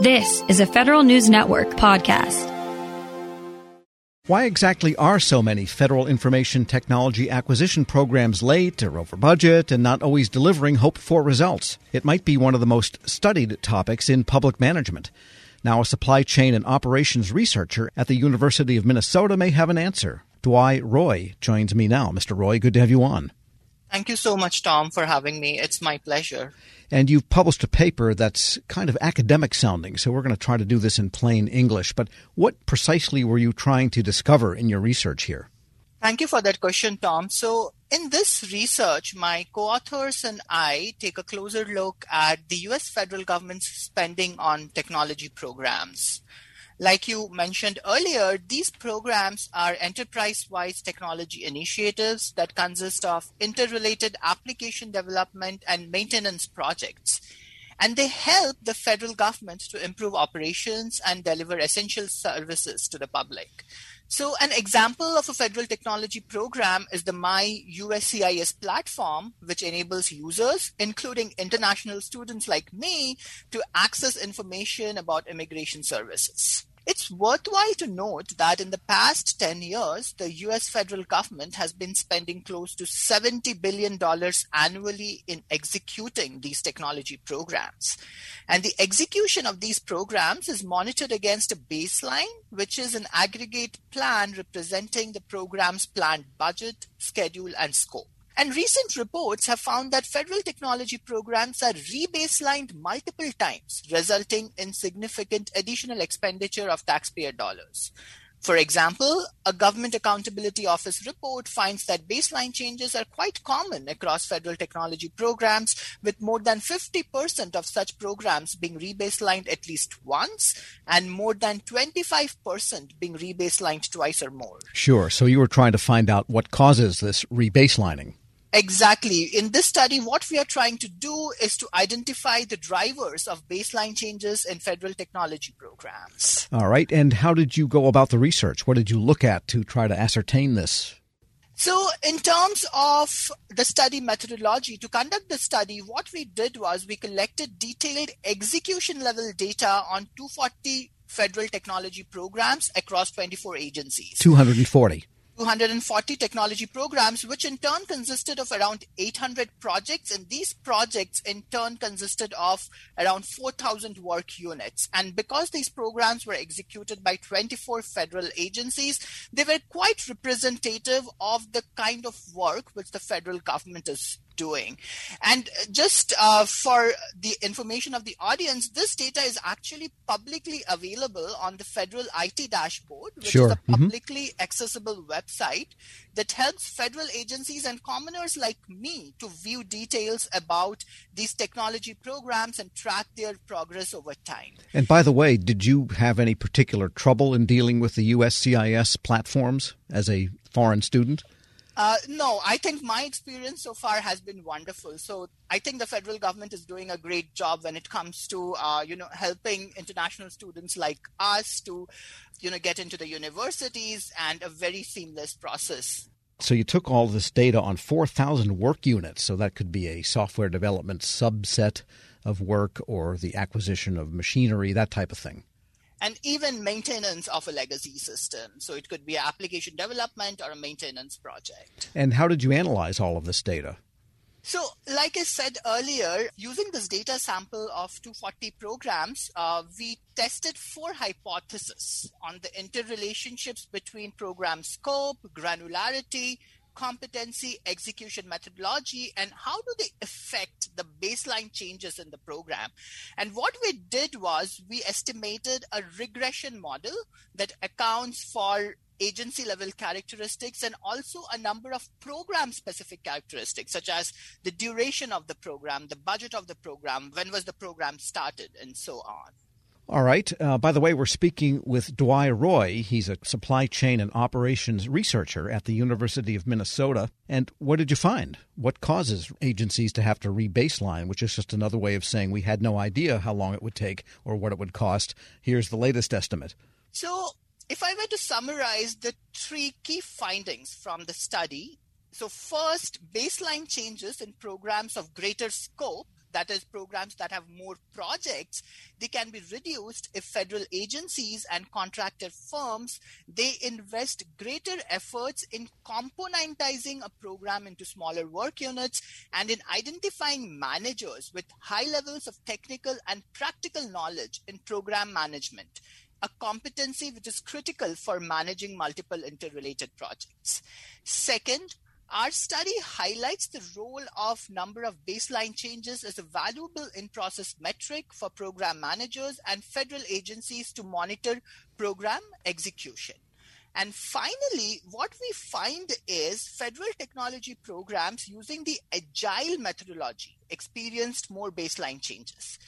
This is a Federal News Network podcast. Why exactly are so many federal information technology acquisition programs late or over budget and not always delivering hoped for results? It might be one of the most studied topics in public management. Now, a supply chain and operations researcher at the University of Minnesota may have an answer. Dwai Roy joins me now. Mr. Roy, good to have you on. Thank you so much, Tom, for having me. It's my pleasure. And you've published a paper that's kind of academic sounding, so we're going to try to do this in plain English. But what precisely were you trying to discover in your research here? Thank you for that question, Tom. So, in this research, my co authors and I take a closer look at the US federal government's spending on technology programs. Like you mentioned earlier, these programs are enterprise wide technology initiatives that consist of interrelated application development and maintenance projects. And they help the federal government to improve operations and deliver essential services to the public. So, an example of a federal technology program is the My USCIS platform, which enables users, including international students like me, to access information about immigration services. It's worthwhile to note that in the past 10 years, the US federal government has been spending close to $70 billion annually in executing these technology programs. And the execution of these programs is monitored against a baseline, which is an aggregate plan representing the program's planned budget, schedule, and scope. And recent reports have found that federal technology programs are rebaselined multiple times, resulting in significant additional expenditure of taxpayer dollars. For example, a Government Accountability Office report finds that baseline changes are quite common across federal technology programs, with more than 50% of such programs being rebaselined at least once and more than 25% being rebaselined twice or more. Sure. So you were trying to find out what causes this rebaselining. Exactly. In this study, what we are trying to do is to identify the drivers of baseline changes in federal technology programs. All right. And how did you go about the research? What did you look at to try to ascertain this? So, in terms of the study methodology, to conduct the study, what we did was we collected detailed execution level data on 240 federal technology programs across 24 agencies. 240. 240 technology programs, which in turn consisted of around 800 projects. And these projects in turn consisted of around 4,000 work units. And because these programs were executed by 24 federal agencies, they were quite representative of the kind of work which the federal government is doing. And just uh, for the information of the audience, this data is actually publicly available on the federal IT dashboard, which sure. is a mm-hmm. publicly mm-hmm. accessible website that helps federal agencies and commoners like me to view details about these technology programs and track their progress over time. And by the way, did you have any particular trouble in dealing with the USCIS platforms as a foreign student? Uh, no, I think my experience so far has been wonderful. So I think the federal government is doing a great job when it comes to uh, you know helping international students like us to you know get into the universities and a very seamless process. So you took all this data on 4,000 work units. So that could be a software development subset of work or the acquisition of machinery, that type of thing and even maintenance of a legacy system. So it could be application development or a maintenance project. And how did you analyze all of this data? So, like I said earlier, using this data sample of 240 programs, uh, we tested four hypotheses on the interrelationships between program scope, granularity, competency, execution methodology, and how do they affect the baseline changes in the program? And what we did was we estimated a regression model that accounts for agency level characteristics and also a number of program specific characteristics such as the duration of the program the budget of the program when was the program started and so on all right. Uh, by the way, we're speaking with Dwai Roy. He's a supply chain and operations researcher at the University of Minnesota. And what did you find? What causes agencies to have to rebaseline, which is just another way of saying we had no idea how long it would take or what it would cost? Here's the latest estimate. So, if I were to summarize the three key findings from the study, so first, baseline changes in programs of greater scope that is, programs that have more projects, they can be reduced if federal agencies and contractor firms they invest greater efforts in componentizing a program into smaller work units and in identifying managers with high levels of technical and practical knowledge in program management a competency which is critical for managing multiple interrelated projects. Second, our study highlights the role of number of baseline changes as a valuable in-process metric for program managers and federal agencies to monitor program execution. And finally, what we find is federal technology programs using the agile methodology experienced more baseline changes.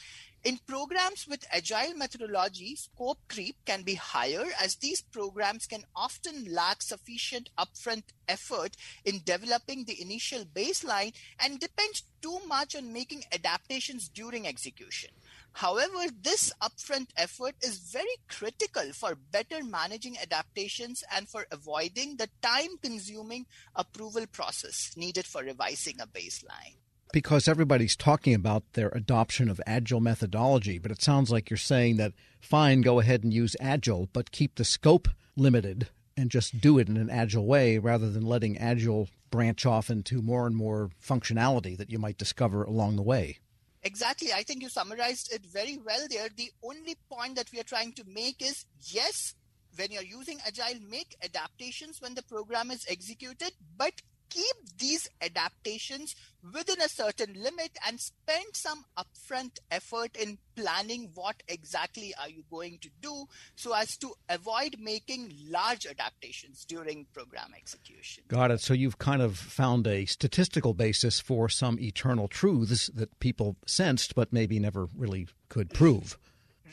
In programs with agile methodology, scope creep can be higher as these programs can often lack sufficient upfront effort in developing the initial baseline and depend too much on making adaptations during execution. However, this upfront effort is very critical for better managing adaptations and for avoiding the time consuming approval process needed for revising a baseline because everybody's talking about their adoption of agile methodology, but it sounds like you're saying that fine, go ahead and use agile, but keep the scope limited and just do it in an agile way rather than letting agile branch off into more and more functionality that you might discover along the way. Exactly. I think you summarized it very well there. The only point that we are trying to make is yes, when you're using agile, make adaptations when the program is executed, but keep these adaptations within a certain limit and spend some upfront effort in planning what exactly are you going to do so as to avoid making large adaptations during program execution. Got it. So you've kind of found a statistical basis for some eternal truths that people sensed but maybe never really could prove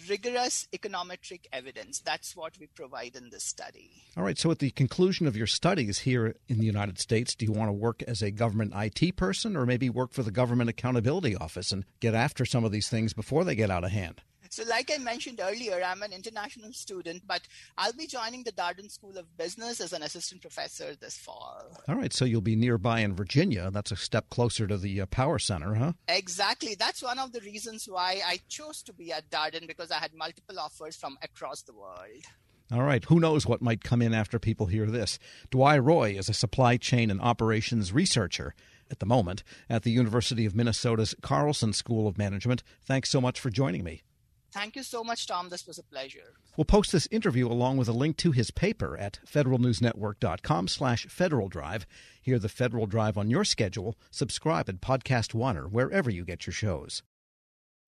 rigorous econometric evidence. That's what we provide in this study. All right. So, at the conclusion of your studies here in the United States, do you want to work as a government IT person or maybe work for the Government Accountability Office and get after some of these things before they get out of hand? So, like I mentioned earlier, I'm an international student, but I'll be joining the Darden School of Business as an assistant professor this fall. All right, so you'll be nearby in Virginia. That's a step closer to the uh, Power Center, huh? Exactly. That's one of the reasons why I chose to be at Darden because I had multiple offers from across the world. All right, who knows what might come in after people hear this? Dwai Roy is a supply chain and operations researcher at the moment at the University of Minnesota's Carlson School of Management. Thanks so much for joining me. Thank you so much, Tom. This was a pleasure. We'll post this interview along with a link to his paper at federalnewsnetwork.com slash Federal Drive. Hear the Federal Drive on your schedule. Subscribe at Podcast One or wherever you get your shows.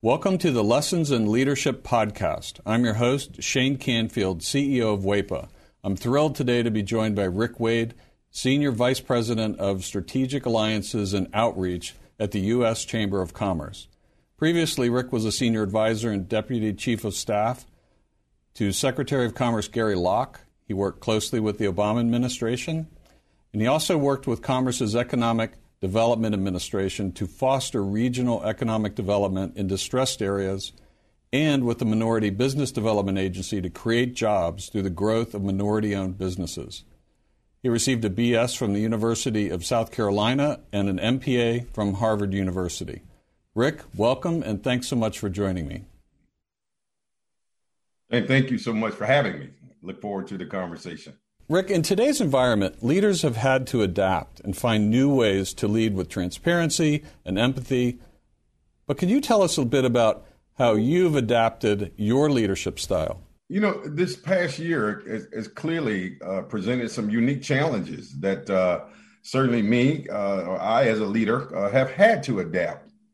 Welcome to the Lessons in Leadership podcast. I'm your host, Shane Canfield, CEO of WEPA. I'm thrilled today to be joined by Rick Wade, Senior Vice President of Strategic Alliances and Outreach at the U.S. Chamber of Commerce. Previously, Rick was a senior advisor and deputy chief of staff to Secretary of Commerce Gary Locke. He worked closely with the Obama administration, and he also worked with Commerce's Economic Development Administration to foster regional economic development in distressed areas and with the Minority Business Development Agency to create jobs through the growth of minority owned businesses. He received a BS from the University of South Carolina and an MPA from Harvard University. Rick, welcome and thanks so much for joining me. And thank you so much for having me. Look forward to the conversation. Rick, in today's environment, leaders have had to adapt and find new ways to lead with transparency and empathy. But can you tell us a bit about how you've adapted your leadership style? You know, this past year has, clearly uh, presented some unique challenges that uh, certainly me uh, or I, as a leader, uh, have had to adapt.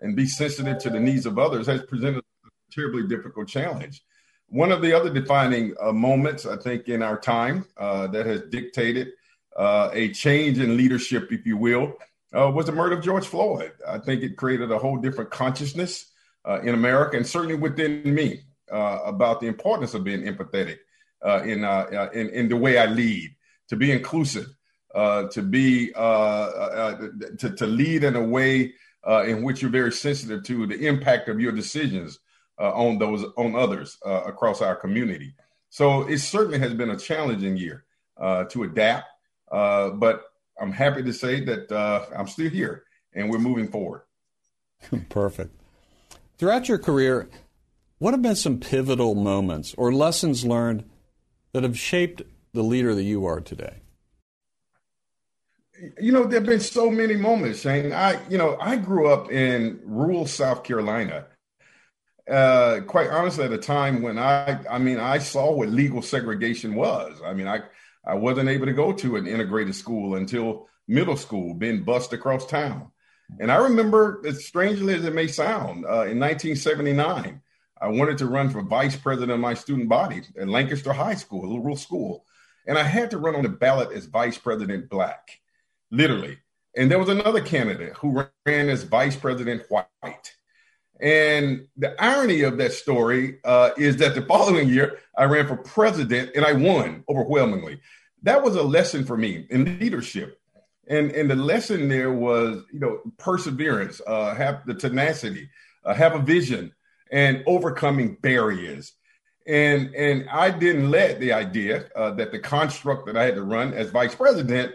and be sensitive to the needs of others has presented a terribly difficult challenge. One of the other defining uh, moments, I think, in our time uh, that has dictated uh, a change in leadership, if you will, uh, was the murder of George Floyd. I think it created a whole different consciousness uh, in America and certainly within me uh, about the importance of being empathetic in, in, in the way I lead, to be inclusive, to be to, to lead in a way Uh, in which you're very sensitive to the impact of your decisions uh, on those on others uh, across our community. So it certainly has been a challenging year to adapt, but I'm happy to say that I'm still here and we're moving forward. Perfect. Throughout your career, what have been some pivotal moments or lessons learned that have shaped the leader that you are today? You know, there have been so many moments, Shane. I, you know, I grew up in rural South Carolina. Uh, quite honestly, at a time when I, I mean, I saw what legal segregation was. I mean, I, I wasn't able to go to an integrated school until middle school, being bused across town. And I remember, as strangely as it may sound, uh, in 1979, I wanted to run for vice president of my student body at Lancaster High School, a rural school. And I had to run on the ballot as vice president black, literally. And there was another candidate who ran as vice president white. And the irony of that story uh, is that the following year, I ran for president and I won overwhelmingly. That was a lesson for me in leadership and and the lesson there was you know perseverance uh have the tenacity uh, have a vision and overcoming barriers and and i didn't let the idea uh, that the construct that i had to run as vice president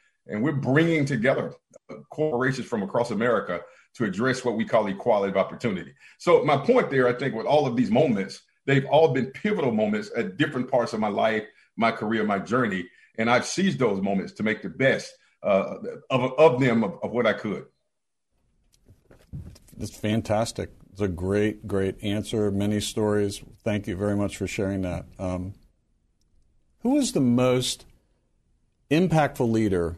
and we're bringing together corporations from across America to address what we call equality of opportunity. So my point there, I think, with all of these moments, they've all been pivotal moments at different parts of my life, my career, my journey, and I've seized those moments to make the best uh, of, of them of, of what I could. It's fantastic. It's a great, great answer. Many stories. Thank you very much for sharing that. Um, who was the most impactful leader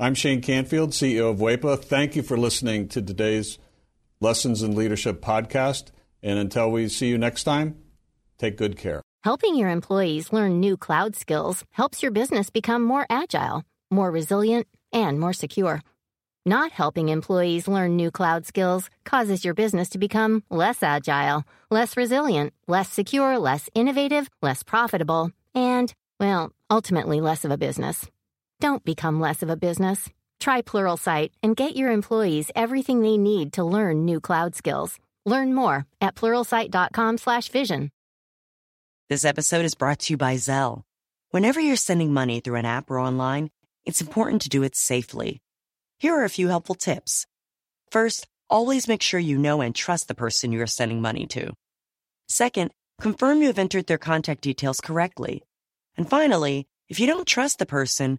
I'm Shane Canfield, CEO of WEPA. Thank you for listening to today's Lessons in Leadership podcast. And until we see you next time, take good care. Helping your employees learn new cloud skills helps your business become more agile, more resilient, and more secure. Not helping employees learn new cloud skills causes your business to become less agile, less resilient, less secure, less innovative, less profitable, and, well, ultimately less of a business. Don't become less of a business. Try Pluralsight and get your employees everything they need to learn new cloud skills. Learn more at pluralsight.com/vision. This episode is brought to you by Zelle. Whenever you're sending money through an app or online, it's important to do it safely. Here are a few helpful tips. First, always make sure you know and trust the person you are sending money to. Second, confirm you have entered their contact details correctly. And finally, if you don't trust the person